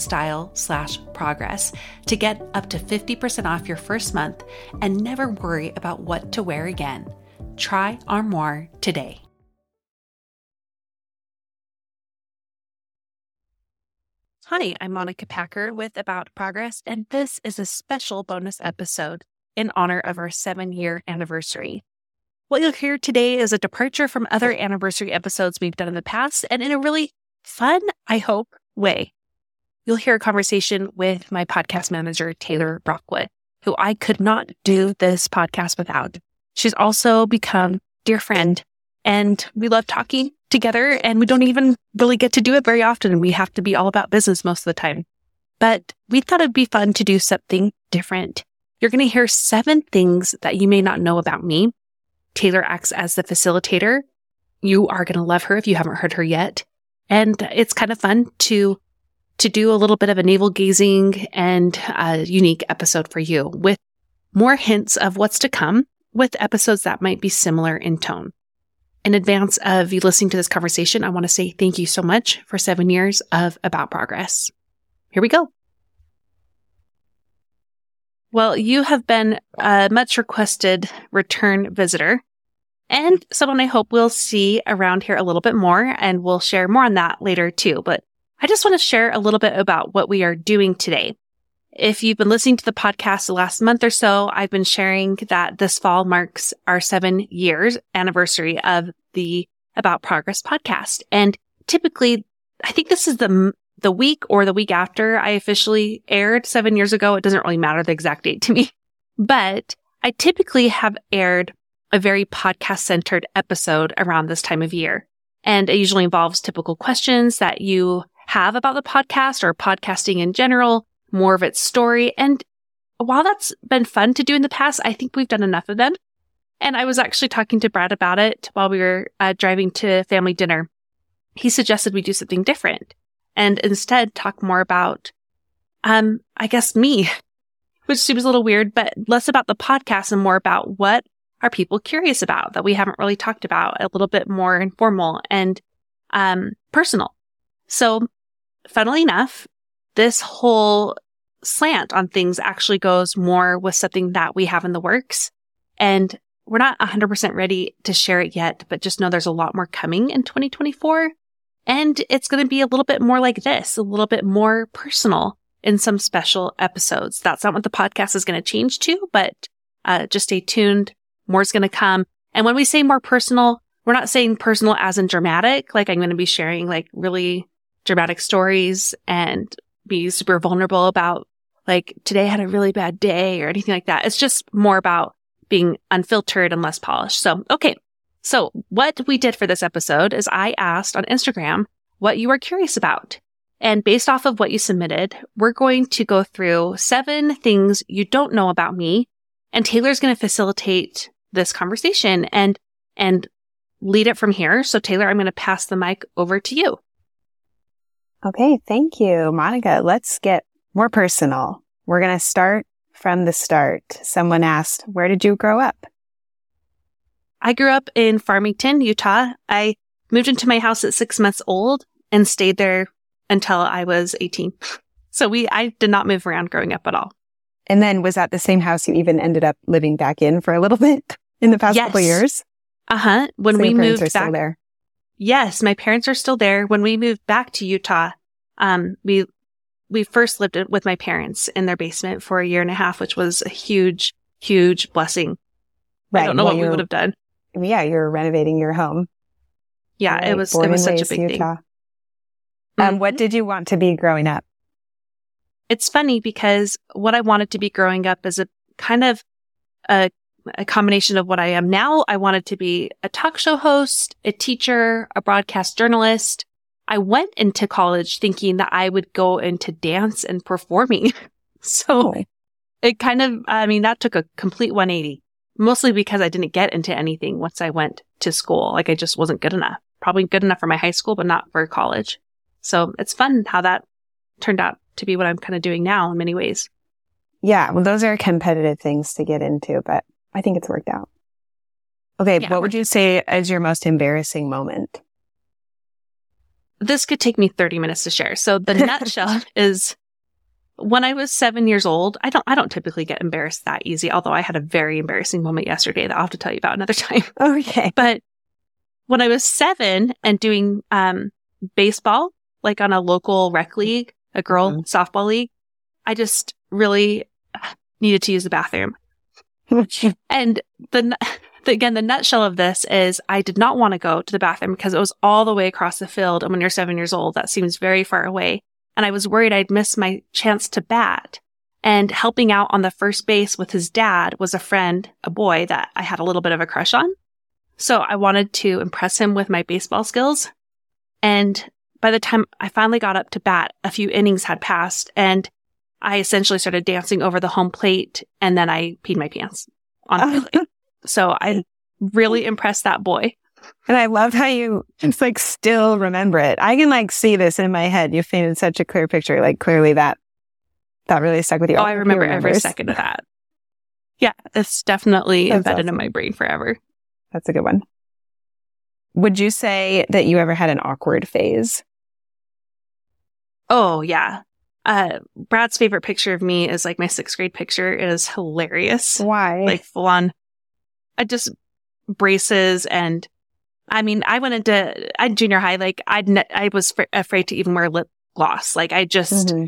style slash progress to get up to 50% off your first month and never worry about what to wear again. Try Armoire today. Hi, I'm Monica Packer with About Progress, and this is a special bonus episode in honor of our seven year anniversary. What you'll hear today is a departure from other anniversary episodes we've done in the past, and in a really fun, I hope, way. You'll hear a conversation with my podcast manager, Taylor Brockwood, who I could not do this podcast without. She's also become dear friend, and we love talking together and we don't even really get to do it very often. We have to be all about business most of the time. But we thought it'd be fun to do something different. You're going to hear seven things that you may not know about me. Taylor acts as the facilitator. You are going to love her if you haven't heard her yet. And it's kind of fun to to do a little bit of a navel gazing and a unique episode for you with more hints of what's to come with episodes that might be similar in tone in advance of you listening to this conversation, I want to say thank you so much for seven years of About Progress. Here we go. Well, you have been a much requested return visitor and someone I hope we'll see around here a little bit more, and we'll share more on that later too. But I just want to share a little bit about what we are doing today. If you've been listening to the podcast the last month or so, I've been sharing that this fall marks our seven years anniversary of the About Progress podcast. And typically, I think this is the, the week or the week after I officially aired seven years ago. It doesn't really matter the exact date to me, but I typically have aired a very podcast centered episode around this time of year. And it usually involves typical questions that you have about the podcast or podcasting in general more of its story. And while that's been fun to do in the past, I think we've done enough of them. And I was actually talking to Brad about it while we were uh, driving to family dinner. He suggested we do something different and instead talk more about, um, I guess me, which seems a little weird, but less about the podcast and more about what are people curious about that we haven't really talked about a little bit more informal and, um, personal. So funnily enough, this whole slant on things actually goes more with something that we have in the works. And we're not 100% ready to share it yet, but just know there's a lot more coming in 2024. And it's going to be a little bit more like this, a little bit more personal in some special episodes. That's not what the podcast is going to change to, but uh, just stay tuned. More is going to come. And when we say more personal, we're not saying personal as in dramatic. Like I'm going to be sharing like really dramatic stories and be super vulnerable about like today I had a really bad day or anything like that. It's just more about being unfiltered and less polished. So, okay. So what we did for this episode is I asked on Instagram what you are curious about. And based off of what you submitted, we're going to go through seven things you don't know about me. And Taylor's going to facilitate this conversation and, and lead it from here. So Taylor, I'm going to pass the mic over to you. Okay. Thank you, Monica. Let's get more personal. We're going to start from the start. Someone asked, where did you grow up? I grew up in Farmington, Utah. I moved into my house at six months old and stayed there until I was 18. So we, I did not move around growing up at all. And then was that the same house you even ended up living back in for a little bit in the past yes. couple years? Uh huh. When so we moved back there. Yes, my parents are still there. When we moved back to Utah, um, we we first lived with my parents in their basement for a year and a half, which was a huge, huge blessing. Right. I don't know well, what we would have done. Yeah, you're renovating your home. Yeah, right. it was Born it was such a big Utah. thing. Um, mm-hmm. what did you want to be growing up? It's funny because what I wanted to be growing up is a kind of a, a combination of what I am now. I wanted to be a talk show host, a teacher, a broadcast journalist. I went into college thinking that I would go into dance and performing. so oh. it kind of, I mean, that took a complete 180, mostly because I didn't get into anything once I went to school. Like I just wasn't good enough. Probably good enough for my high school, but not for college. So it's fun how that turned out to be what I'm kind of doing now in many ways. Yeah. Well, those are competitive things to get into, but I think it's worked out. Okay. Yeah. What would you say is your most embarrassing moment? This could take me 30 minutes to share. So the nutshell is when I was seven years old, I don't, I don't typically get embarrassed that easy. Although I had a very embarrassing moment yesterday that I'll have to tell you about another time. Okay. But when I was seven and doing, um, baseball, like on a local rec league, a girl mm-hmm. softball league, I just really needed to use the bathroom. And the, again, the nutshell of this is I did not want to go to the bathroom because it was all the way across the field. And when you're seven years old, that seems very far away. And I was worried I'd miss my chance to bat. And helping out on the first base with his dad was a friend, a boy that I had a little bit of a crush on. So I wanted to impress him with my baseball skills. And by the time I finally got up to bat, a few innings had passed and I essentially started dancing over the home plate and then I peed my pants on the oh. plate. So I really impressed that boy. And I love how you just like still remember it. I can like see this in my head. You've painted such a clear picture. Like clearly that, that really stuck with you. Oh, I remember every second of that. Yeah, it's definitely That's embedded awesome. in my brain forever. That's a good one. Would you say that you ever had an awkward phase? Oh, yeah. Uh, Brad's favorite picture of me is like my sixth grade picture. It is hilarious. Why? Like full on, I just braces and I mean, I went into I junior high, like I ne- I was f- afraid to even wear lip gloss. Like I just, mm-hmm.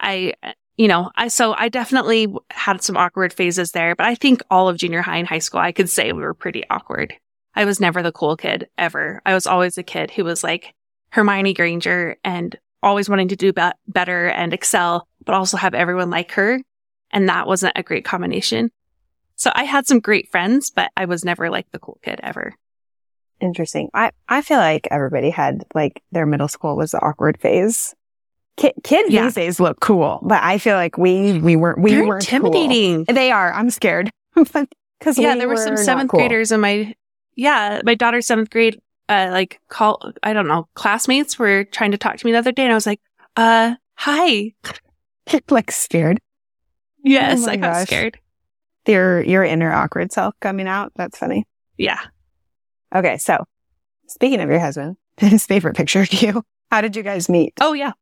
I, you know, I, so I definitely had some awkward phases there, but I think all of junior high and high school, I could say we were pretty awkward. I was never the cool kid ever. I was always a kid who was like Hermione Granger and always wanting to do be- better and excel, but also have everyone like her. And that wasn't a great combination. So I had some great friends, but I was never like the cool kid ever. Interesting. I, I feel like everybody had like their middle school was the awkward phase. Kid, kids yeah. these days look cool, but I feel like we, we weren't, we They're weren't intimidating. Cool. They are. I'm scared. Cause yeah, there were some seventh cool. graders in my, yeah, my daughter's seventh grade uh, like call, I don't know, classmates were trying to talk to me the other day and I was like, uh, hi. like scared. Yes, oh I got gosh. scared. Your, your inner awkward self coming out. That's funny. Yeah. Okay. So speaking of your husband, his favorite picture of you, how did you guys meet? Oh, yeah.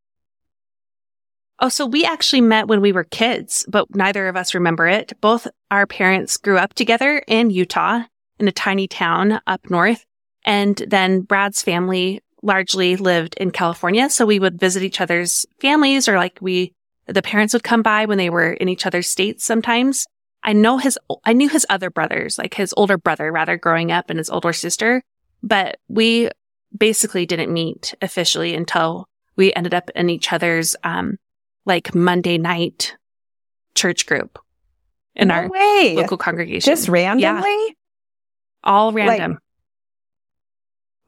Oh, so we actually met when we were kids, but neither of us remember it. Both our parents grew up together in Utah in a tiny town up north. And then Brad's family largely lived in California. So we would visit each other's families or like we, the parents would come by when they were in each other's states sometimes. I know his, I knew his other brothers, like his older brother rather growing up and his older sister, but we basically didn't meet officially until we ended up in each other's, um, like Monday night church group in no our way. local congregation. Just randomly? Yeah. All random. Like,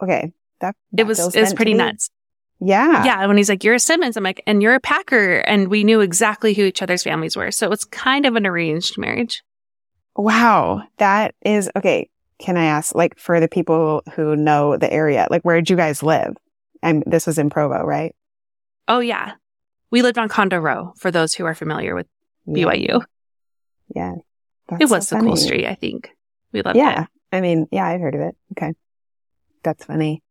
Okay. That, that it was, it was pretty nuts. Yeah. Yeah. When he's like, you're a Simmons, I'm like, and you're a Packer. And we knew exactly who each other's families were. So it was kind of an arranged marriage. Wow. That is okay. Can I ask, like, for the people who know the area, like, where did you guys live? And this was in Provo, right? Oh, yeah. We lived on Condo Row for those who are familiar with BYU. Yeah. That's it was so the funny. cool street, I think. We loved yeah. it. Yeah. I mean, yeah, I've heard of it. Okay. That's funny.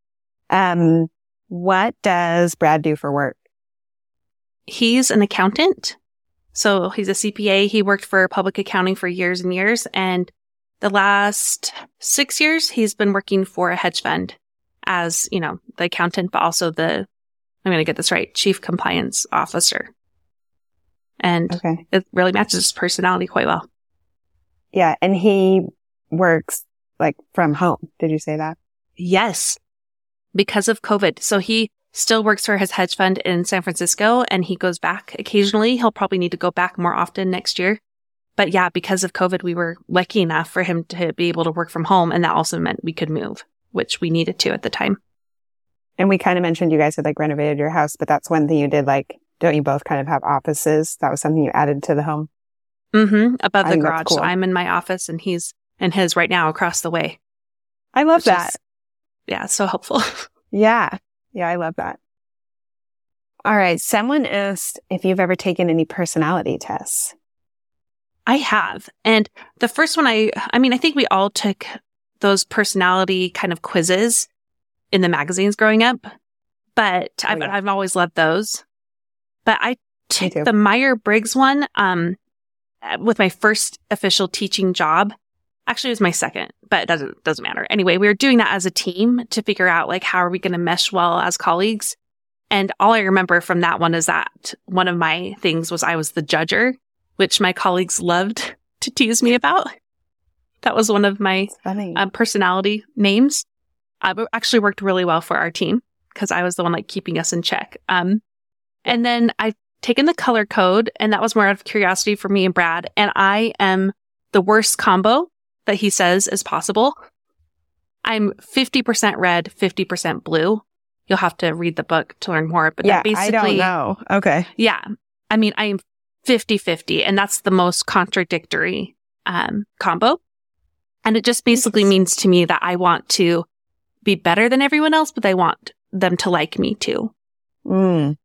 Um, what does Brad do for work? He's an accountant. So he's a CPA. He worked for public accounting for years and years. And the last six years, he's been working for a hedge fund as, you know, the accountant, but also the, I'm going to get this right, chief compliance officer. And okay. it really matches his personality quite well. Yeah. And he works like from home. Did you say that? Yes. Because of COVID. So he still works for his hedge fund in San Francisco and he goes back occasionally. He'll probably need to go back more often next year. But yeah, because of COVID, we were lucky enough for him to be able to work from home. And that also meant we could move, which we needed to at the time. And we kind of mentioned you guys had like renovated your house, but that's one thing you did. Like, don't you both kind of have offices? That was something you added to the home. Mm-hmm. Above the garage. Cool. So I'm in my office and he's in his right now across the way. I love that. Is, yeah, so helpful. yeah. Yeah, I love that. All right. Someone asked if you've ever taken any personality tests. I have. And the first one I, I mean, I think we all took those personality kind of quizzes in the magazines growing up, but oh, I've, yeah. I've always loved those. But I took the Meyer Briggs one, um, with my first official teaching job. Actually, it was my second, but it doesn't, doesn't matter. Anyway, we were doing that as a team to figure out like, how are we going to mesh well as colleagues? And all I remember from that one is that one of my things was I was the judger, which my colleagues loved to tease me about. That was one of my uh, personality names. Uh, it actually worked really well for our team because I was the one like keeping us in check. Um, and then I've taken the color code and that was more out of curiosity for me and Brad. And I am the worst combo that he says is possible. I'm 50% red, 50% blue. You'll have to read the book to learn more, but yeah, basically, I don't know. Okay. Yeah. I mean, I am 50 50, and that's the most contradictory um, combo. And it just basically means to me that I want to be better than everyone else, but I want them to like me too. Mm.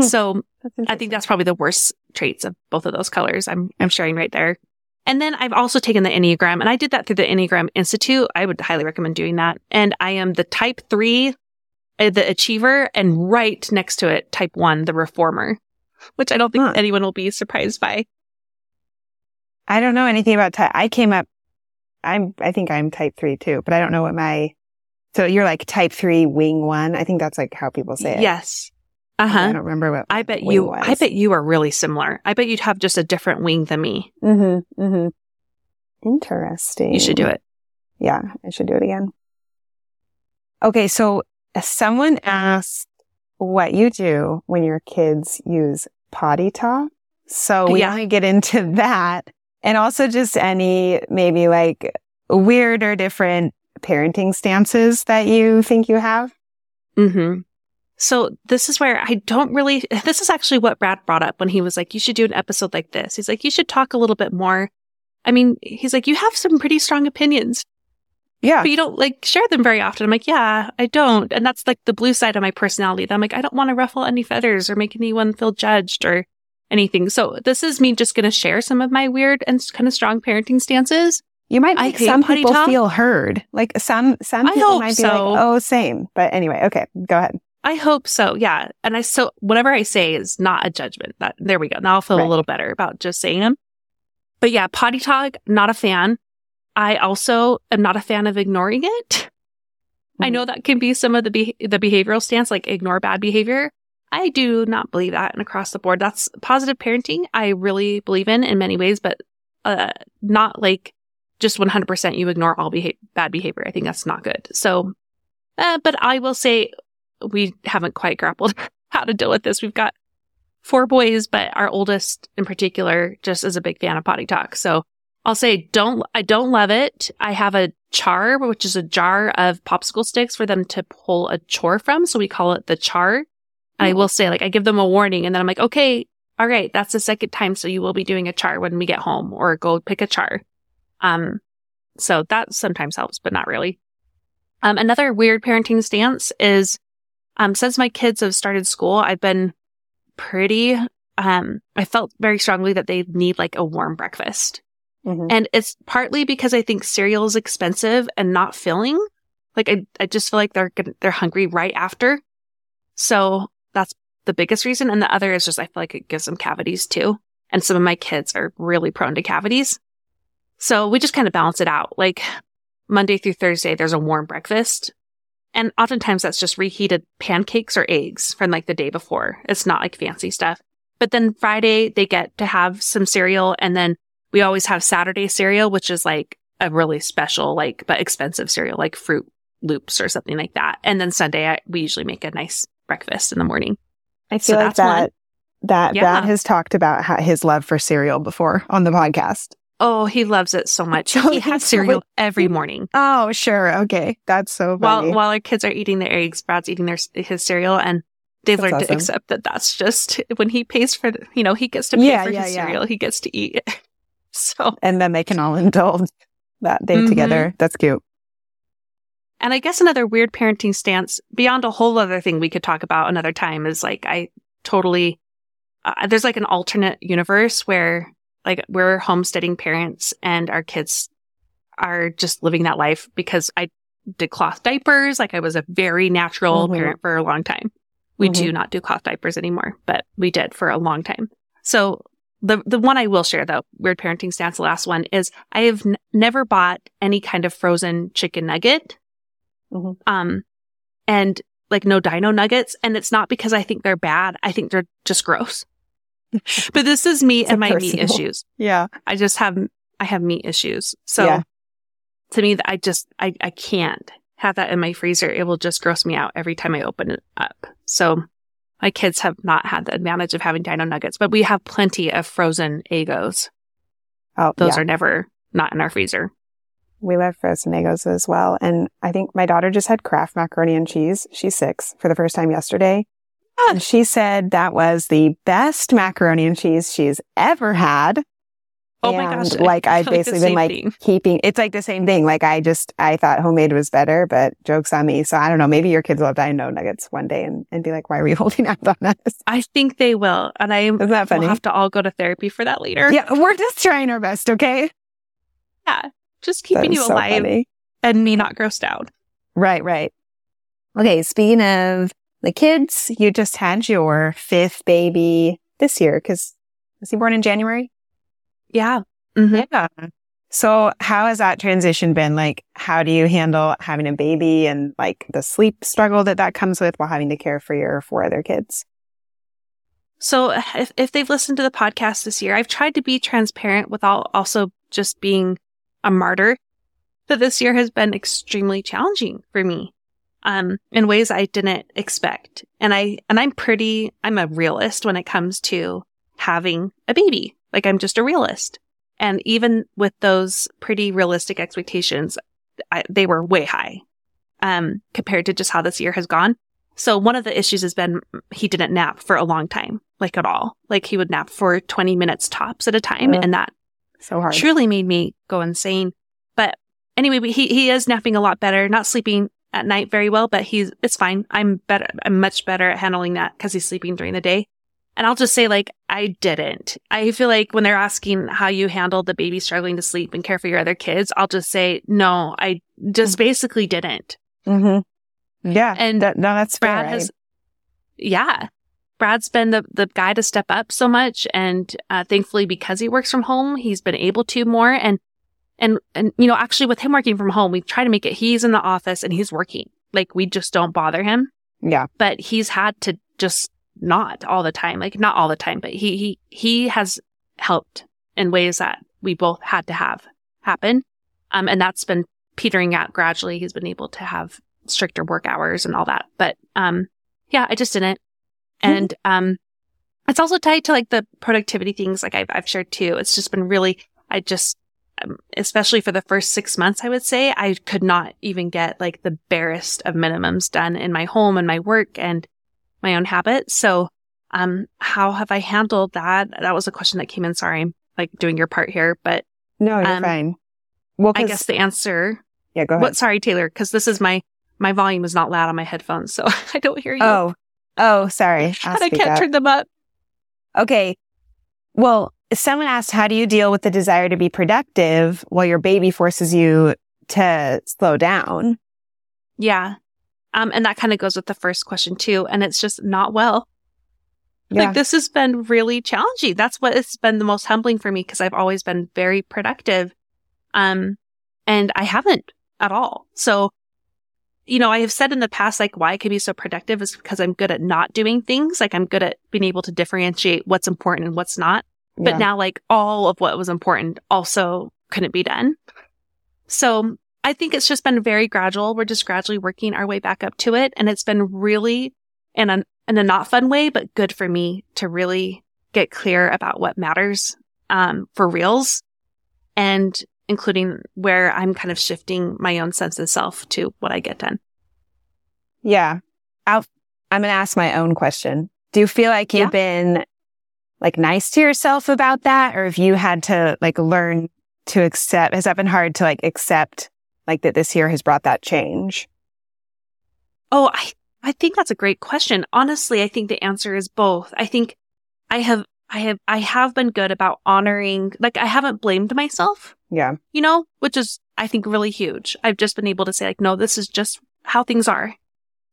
So I think that's probably the worst traits of both of those colors I'm, I'm sharing right there. And then I've also taken the Enneagram and I did that through the Enneagram Institute. I would highly recommend doing that. And I am the type three, uh, the achiever and right next to it, type one, the reformer, which I don't think huh. anyone will be surprised by. I don't know anything about type. I came up, I'm, I think I'm type three too, but I don't know what my, so you're like type three wing one. I think that's like how people say it. Yes. Uh huh. I don't remember what. I bet you. Was. I bet you are really similar. I bet you'd have just a different wing than me. Mm-hmm. Mm-hmm. Interesting. You should do it. Yeah, I should do it again. Okay, so someone asked what you do when your kids use potty talk. So we yeah. get into that, and also just any maybe like weird or different parenting stances that you think you have. Mm-hmm. So this is where I don't really, this is actually what Brad brought up when he was like, you should do an episode like this. He's like, you should talk a little bit more. I mean, he's like, you have some pretty strong opinions. Yeah. But you don't like share them very often. I'm like, yeah, I don't. And that's like the blue side of my personality. That I'm like, I don't want to ruffle any feathers or make anyone feel judged or anything. So this is me just going to share some of my weird and kind of strong parenting stances. You might make some people talk. feel heard. Like some, some people might be so. like, oh, same. But anyway, okay, go ahead. I hope so. Yeah. And I so whatever I say is not a judgment. That there we go. Now I'll feel right. a little better about just saying them. But yeah, potty talk, not a fan. I also am not a fan of ignoring it. Mm. I know that can be some of the be- the behavioral stance, like ignore bad behavior. I do not believe that and across the board. That's positive parenting. I really believe in in many ways, but uh, not like just 100% you ignore all beha- bad behavior. I think that's not good. So, uh, but I will say we haven't quite grappled how to deal with this. We've got four boys, but our oldest in particular just is a big fan of potty talk. So I'll say don't, I don't love it. I have a char, which is a jar of popsicle sticks for them to pull a chore from. So we call it the char. I will say like I give them a warning and then I'm like, okay, all right, that's the second time. So you will be doing a char when we get home or go pick a char. Um, so that sometimes helps, but not really. Um, another weird parenting stance is, um, since my kids have started school, I've been pretty, um, I felt very strongly that they need like a warm breakfast. Mm-hmm. And it's partly because I think cereal is expensive and not filling. Like I, I just feel like they're, gonna, they're hungry right after. So that's the biggest reason. And the other is just I feel like it gives them cavities too. And some of my kids are really prone to cavities. So we just kind of balance it out. Like Monday through Thursday, there's a warm breakfast. And oftentimes that's just reheated pancakes or eggs from like the day before. It's not like fancy stuff. But then Friday, they get to have some cereal. And then we always have Saturday cereal, which is like a really special, like, but expensive cereal, like fruit Loops or something like that. And then Sunday, I, we usually make a nice breakfast in the morning. I feel so like that, one. that, yeah. that has talked about his love for cereal before on the podcast. Oh, he loves it so much. he has cereal every morning. Oh, sure. Okay. That's so funny. While, while our kids are eating their eggs, Brad's eating their, his cereal and they've that's learned awesome. to accept that that's just when he pays for, the, you know, he gets to pay yeah, for yeah, his yeah. cereal. He gets to eat. so. And then they can all indulge that day mm-hmm. together. That's cute. And I guess another weird parenting stance beyond a whole other thing we could talk about another time is like, I totally, uh, there's like an alternate universe where like we're homesteading parents and our kids are just living that life because I did cloth diapers. Like I was a very natural mm-hmm. parent for a long time. We mm-hmm. do not do cloth diapers anymore, but we did for a long time. So the the one I will share though, weird parenting stance, the last one is I have n- never bought any kind of frozen chicken nugget. Mm-hmm. Um, and like no dino nuggets. And it's not because I think they're bad. I think they're just gross. but this is me and my personal. meat issues. Yeah. I just have, I have meat issues. So yeah. to me, I just, I, I can't have that in my freezer. It will just gross me out every time I open it up. So my kids have not had the advantage of having dino nuggets, but we have plenty of frozen Eggos. Oh, those yeah. are never not in our freezer. We love frozen Eggos as well. And I think my daughter just had Kraft macaroni and cheese. She's six for the first time yesterday. And she said that was the best macaroni and cheese she's ever had. Oh and my gosh. Like I've basically been like thing. keeping, it's like the same thing. Like I just, I thought homemade was better, but jokes on me. So I don't know. Maybe your kids will have dino nuggets one day and, and be like, why are we holding out on us? I think they will. And I Isn't that funny? will have to all go to therapy for that later. Yeah. We're just trying our best. Okay. Yeah. Just keeping you so alive funny. and me not grossed out. Right. Right. Okay. Speaking of the kids, you just had your fifth baby this year because was he born in January? Yeah. Mm-hmm. Yeah. So how has that transition been? Like, how do you handle having a baby and like the sleep struggle that that comes with while having to care for your four other kids? So if, if they've listened to the podcast this year, I've tried to be transparent without also just being a martyr. But this year has been extremely challenging for me um, in ways I didn't expect. And I, and I'm pretty, I'm a realist when it comes to having a baby. Like I'm just a realist. And even with those pretty realistic expectations, I, they were way high, um, compared to just how this year has gone. So one of the issues has been he didn't nap for a long time, like at all. Like he would nap for 20 minutes tops at a time. and that so hard truly made me go insane. But anyway, he, he is napping a lot better, not sleeping at night very well, but he's, it's fine. I'm better. I'm much better at handling that because he's sleeping during the day. And I'll just say, like, I didn't. I feel like when they're asking how you handled the baby struggling to sleep and care for your other kids, I'll just say, no, I just mm-hmm. basically didn't. Mm-hmm. Yeah. And that, no, that's Brad fair, has, yeah. Brad's been the, the guy to step up so much. And, uh, thankfully, because he works from home, he's been able to more. And and, and, you know, actually with him working from home, we try to make it he's in the office and he's working. Like we just don't bother him. Yeah. But he's had to just not all the time, like not all the time, but he, he, he has helped in ways that we both had to have happen. Um, and that's been petering out gradually. He's been able to have stricter work hours and all that. But, um, yeah, I just didn't. Mm-hmm. And, um, it's also tied to like the productivity things like I've, I've shared too. It's just been really, I just, especially for the first six months, I would say I could not even get like the barest of minimums done in my home and my work. And, my own habit. So, um, how have I handled that? That was a question that came in. Sorry, I'm like doing your part here, but no, you're um, fine. Well, I guess the answer. Yeah, go ahead. What? Sorry, Taylor, because this is my my volume is not loud on my headphones, so I don't hear you. Oh, oh, sorry. I can't up. turn them up. Okay. Well, someone asked, how do you deal with the desire to be productive while your baby forces you to slow down? Yeah. Um, and that kind of goes with the first question too. And it's just not well. Yeah. Like this has been really challenging. That's what it's been the most humbling for me because I've always been very productive. Um, and I haven't at all. So, you know, I have said in the past, like why I can be so productive is because I'm good at not doing things. Like I'm good at being able to differentiate what's important and what's not. But yeah. now like all of what was important also couldn't be done. So I think it's just been very gradual. We're just gradually working our way back up to it. And it's been really in a, in a not fun way, but good for me to really get clear about what matters, um, for reals and including where I'm kind of shifting my own sense of self to what I get done. Yeah. I'll, I'm going to ask my own question. Do you feel like you've yeah. been like nice to yourself about that? Or if you had to like learn to accept, has that been hard to like accept like that this year has brought that change? Oh, I, I think that's a great question. Honestly, I think the answer is both. I think I have, I have, I have been good about honoring, like I haven't blamed myself. Yeah. You know, which is, I think really huge. I've just been able to say like, no, this is just how things are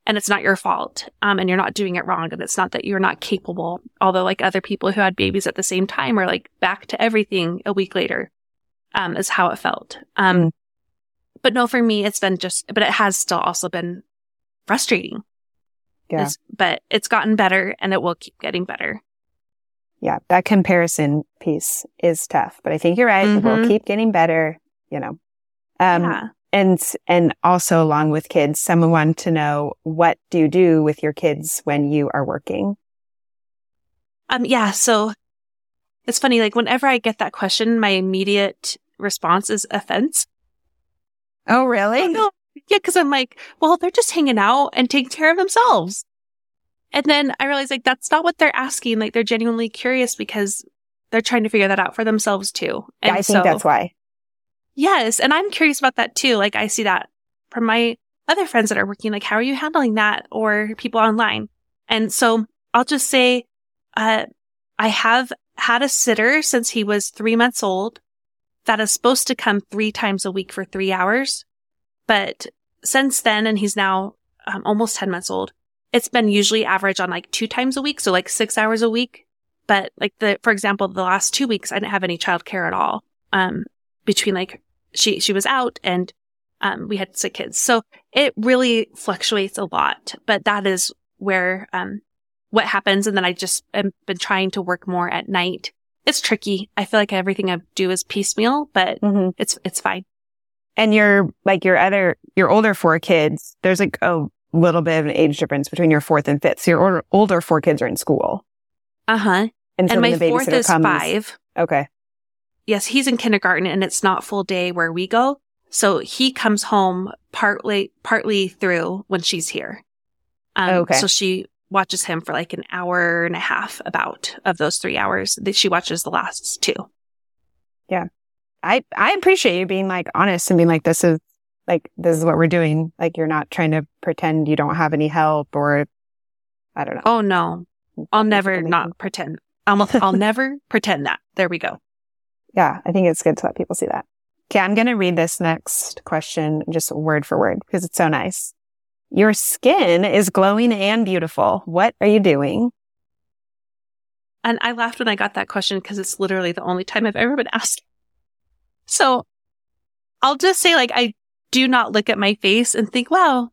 and it's not your fault. Um, and you're not doing it wrong. And it's not that you're not capable. Although like other people who had babies at the same time are like back to everything a week later, um, is how it felt. Um, mm. but no, for me, it's been just, but it has still also been frustrating. Yeah. It's, but it's gotten better and it will keep getting better. Yeah. That comparison piece is tough, but I think you're right. Mm-hmm. We'll keep getting better, you know. Um, yeah. And, and also along with kids, someone wanted to know what do you do with your kids when you are working? Um, yeah. So it's funny. Like whenever I get that question, my immediate response is offense. Oh, really? No, Yeah. Cause I'm like, well, they're just hanging out and taking care of themselves. And then I realize like that's not what they're asking. Like they're genuinely curious because they're trying to figure that out for themselves too. And yeah, I think so, that's why. Yes. And I'm curious about that too. Like I see that from my other friends that are working, like, how are you handling that? Or people online. And so I'll just say, uh, I have had a sitter since he was three months old that is supposed to come three times a week for three hours. But since then, and he's now um, almost 10 months old, it's been usually average on like two times a week. So like six hours a week. But like the, for example, the last two weeks, I didn't have any childcare at all. Um, between like she she was out and um, we had sick kids. So it really fluctuates a lot, but that is where um, what happens. And then I just have been trying to work more at night. It's tricky. I feel like everything I do is piecemeal, but mm-hmm. it's it's fine. And your like your other your older four kids, there's like a little bit of an age difference between your fourth and fifth. So your older, older four kids are in school. Uh huh. And, so and my fourth is comes, five. Okay yes, he's in kindergarten and it's not full day where we go. So he comes home partly, partly through when she's here. Um, okay. So she watches him for like an hour and a half about of those three hours that she watches the last two. Yeah. I, I appreciate you being like honest and being like, this is like, this is what we're doing. Like you're not trying to pretend you don't have any help or I don't know. Oh no, I'll never not pretend. I'll, I'll never pretend that. There we go yeah, I think it's good to let people see that. Okay, I'm going to read this next question just word for word because it's so nice. Your skin is glowing and beautiful. What are you doing? And I laughed when I got that question because it's literally the only time I've ever been asked. So I'll just say, like, I do not look at my face and think, wow,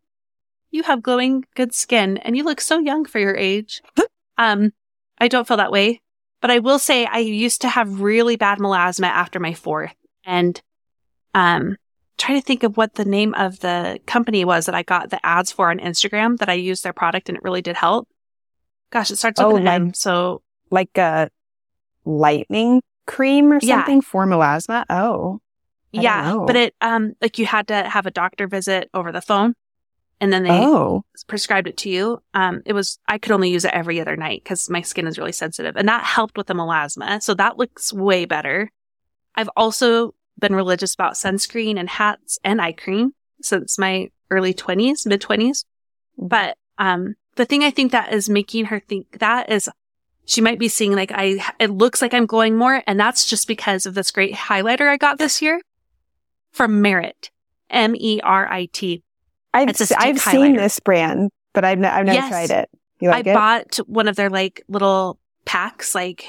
you have glowing good skin and you look so young for your age. um, I don't feel that way. But I will say I used to have really bad melasma after my fourth and, um, try to think of what the name of the company was that I got the ads for on Instagram that I used their product and it really did help. Gosh, it starts with oh, an like, M. So like a lightning cream or something yeah. for melasma. Oh, I yeah. But it, um, like you had to have a doctor visit over the phone. And then they oh. prescribed it to you. Um, it was, I could only use it every other night because my skin is really sensitive and that helped with the melasma. So that looks way better. I've also been religious about sunscreen and hats and eye cream since my early twenties, mid twenties. But, um, the thing I think that is making her think that is she might be seeing like I, it looks like I'm glowing more. And that's just because of this great highlighter I got this year from Merit, M E R I T. I've, I've seen this brand, but I've, n- I've never yes. tried it. You like I it? bought one of their like little packs, like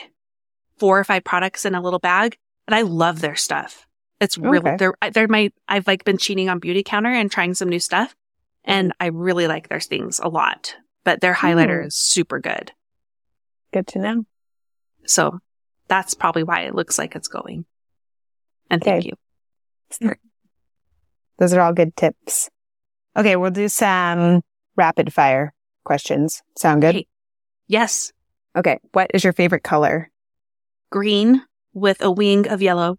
four or five products in a little bag, and I love their stuff. It's really, okay. they're, they're my, I've like been cheating on Beautycounter and trying some new stuff. And I really like their things a lot, but their highlighter mm. is super good. Good to know. So that's probably why it looks like it's going. And okay. thank you. Those are all good tips. Okay, we'll do some rapid fire questions. Sound good? Hey. Yes. Okay, what is your favorite color? Green with a wing of yellow.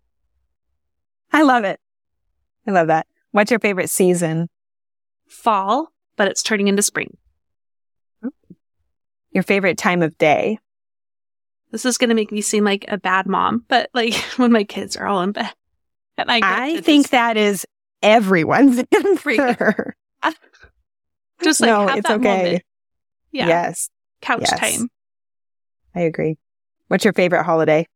I love it. I love that. What's your favorite season? Fall, but it's turning into spring. Your favorite time of day? This is going to make me seem like a bad mom, but like when my kids are all in bed. And I, I think just... that is everyone's answer. Just like no, it's okay. Moment. Yeah. Yes. Couch yes. time. I agree. What's your favorite holiday?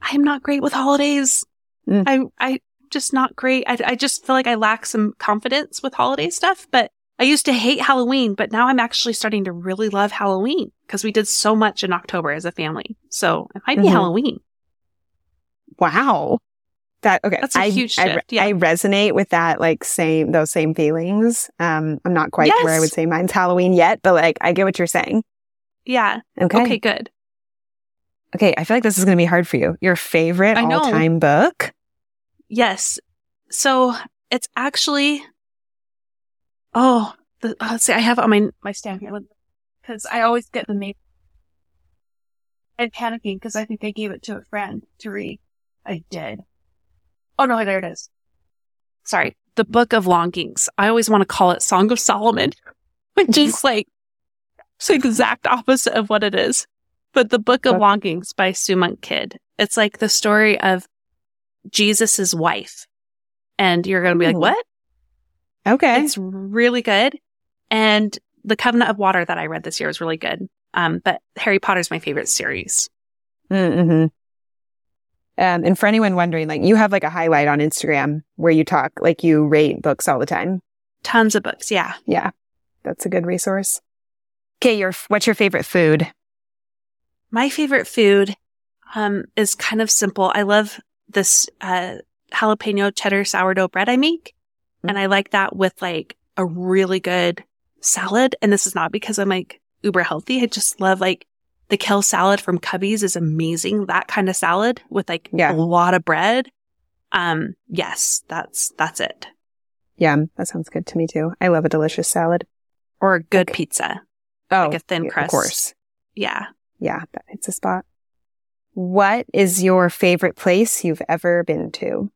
I'm not great with holidays. Mm. I I just not great. I I just feel like I lack some confidence with holiday stuff, but I used to hate Halloween, but now I'm actually starting to really love Halloween because we did so much in October as a family. So it might be mm-hmm. Halloween. Wow that okay that's a I, huge shift. I, yeah. I resonate with that like same those same feelings. Um i'm not quite yes. where i would say mine's halloween yet but like i get what you're saying. Yeah. Okay. Okay good. Okay i feel like this is going to be hard for you. Your favorite all-time book? Yes. So it's actually oh the, let's see i have on my my stand here because i always get the name i'm panicking because i think i gave it to a friend to read. I did Oh no, there it is. Sorry. The Book of Longings. I always want to call it Song of Solomon, which is like it's the exact opposite of what it is. But the Book of Longings by Sue Monk Kidd. It's like the story of Jesus's wife. And you're going to be like, what? Okay. It's really good. And The Covenant of Water that I read this year was really good. Um, but Harry Potter's my favorite series. Mm-hmm. Um, and for anyone wondering, like you have like a highlight on Instagram where you talk, like you rate books all the time. Tons of books. Yeah. Yeah. That's a good resource. Okay. Your, what's your favorite food? My favorite food, um, is kind of simple. I love this, uh, jalapeno cheddar sourdough bread I make. Mm-hmm. And I like that with like a really good salad. And this is not because I'm like uber healthy. I just love like the kale salad from Cubby's is amazing. That kind of salad with like yeah. a lot of bread. Um, yes, that's, that's it. Yeah, that sounds good to me too. I love a delicious salad. Or a good okay. pizza. Oh, like a thin crust. Of course. Yeah. Yeah, that hits a spot. What is your favorite place you've ever been to?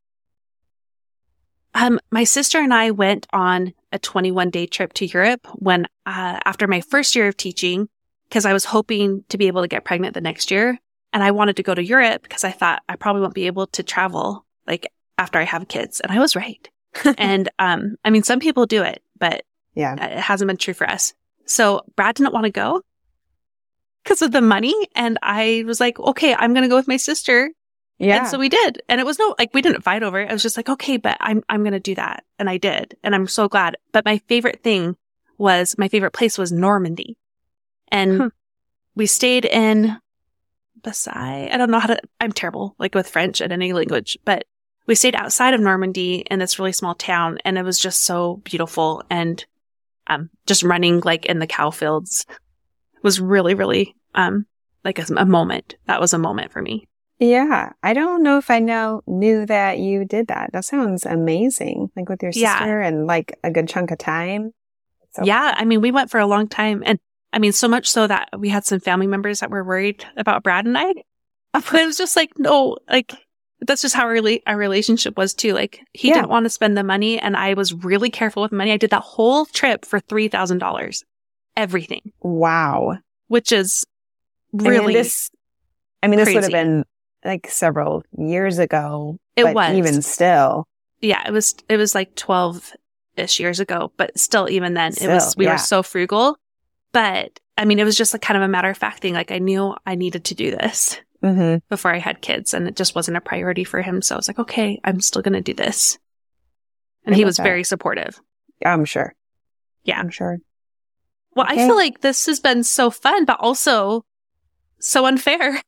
Um, my sister and I went on a 21 day trip to Europe when, uh, after my first year of teaching, because I was hoping to be able to get pregnant the next year. And I wanted to go to Europe because I thought I probably won't be able to travel like after I have kids. And I was right. and, um, I mean, some people do it, but yeah, it hasn't been true for us. So Brad didn't want to go because of the money. And I was like, okay, I'm going to go with my sister. Yeah. And so we did. And it was no, like, we didn't fight over it. I was just like, okay, but I'm, I'm going to do that. And I did. And I'm so glad. But my favorite thing was my favorite place was Normandy. And we stayed in Versailles. I don't know how to, I'm terrible, like with French and any language, but we stayed outside of Normandy in this really small town and it was just so beautiful and, um, just running like in the cow fields was really, really, um, like a, a moment. That was a moment for me. Yeah. I don't know if I know, knew that you did that. That sounds amazing. Like with your sister yeah. and like a good chunk of time. So yeah. I mean, we went for a long time and I mean, so much so that we had some family members that were worried about Brad and I. But it was just like, no, like that's just how our, rela- our relationship was too. Like he yeah. didn't want to spend the money and I was really careful with money. I did that whole trip for $3,000. Everything. Wow. Which is really I mean, this, I mean, this would have been like several years ago. It was even still. Yeah, it was, it was like 12 ish years ago, but still even then still, it was, we yeah. were so frugal, but I mean, it was just like kind of a matter of fact thing. Like I knew I needed to do this mm-hmm. before I had kids and it just wasn't a priority for him. So I was like, okay, I'm still going to do this. And I he was that. very supportive. I'm sure. Yeah. I'm sure. Well, okay. I feel like this has been so fun, but also so unfair.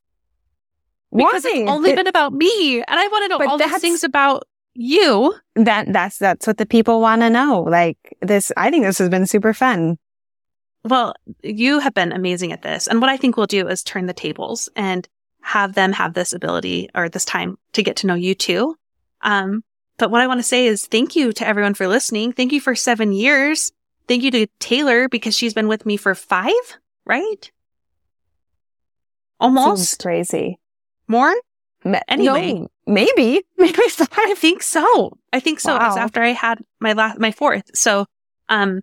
Because Why? it's only it, been about me. And I want to know all these things about you. That that's that's what the people want to know. Like this I think this has been super fun. Well, you have been amazing at this. And what I think we'll do is turn the tables and have them have this ability or this time to get to know you too. Um, but what I want to say is thank you to everyone for listening. Thank you for seven years. Thank you to Taylor because she's been with me for five, right? Almost Seems crazy. More? Anyway, no, maybe, maybe I think so. I think so. Wow. It was after I had my last, my fourth. So, um,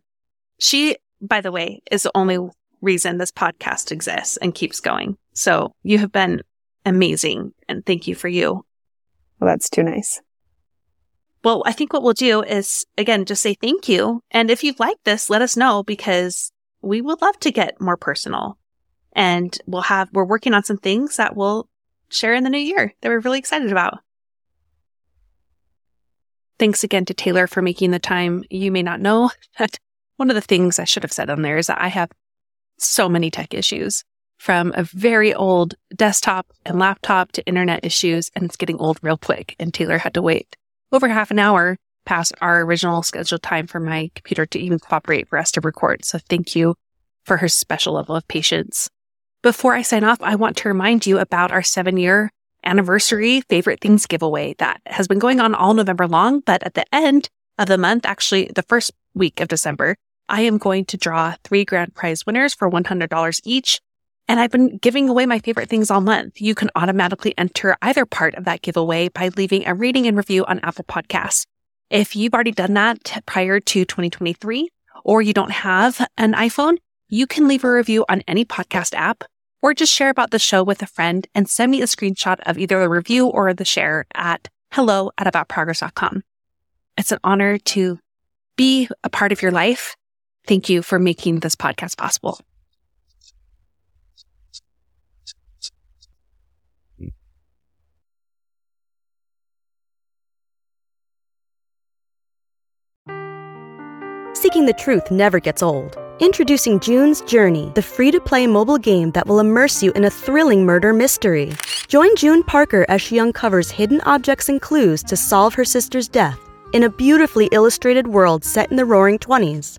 she by the way, is the only reason this podcast exists and keeps going. So you have been amazing and thank you for you. Well, that's too nice. Well, I think what we'll do is again, just say thank you. And if you've liked this, let us know because we would love to get more personal and we'll have, we're working on some things that we'll share in the new year that we're really excited about. Thanks again to Taylor for making the time. You may not know that one of the things I should have said on there is that I have so many tech issues from a very old desktop and laptop to internet issues, and it's getting old real quick. And Taylor had to wait over half an hour past our original scheduled time for my computer to even cooperate for us to record. So thank you for her special level of patience. Before I sign off, I want to remind you about our seven year anniversary favorite things giveaway that has been going on all November long. But at the end of the month, actually the first week of December, I am going to draw three grand prize winners for $100 each. And I've been giving away my favorite things all month. You can automatically enter either part of that giveaway by leaving a rating and review on Apple Podcasts. If you've already done that prior to 2023 or you don't have an iPhone, you can leave a review on any podcast app or just share about the show with a friend and send me a screenshot of either the review or the share at hello at aboutprogress.com. It's an honor to be a part of your life Thank you for making this podcast possible. Seeking the truth never gets old. Introducing June's Journey, the free to play mobile game that will immerse you in a thrilling murder mystery. Join June Parker as she uncovers hidden objects and clues to solve her sister's death in a beautifully illustrated world set in the roaring 20s.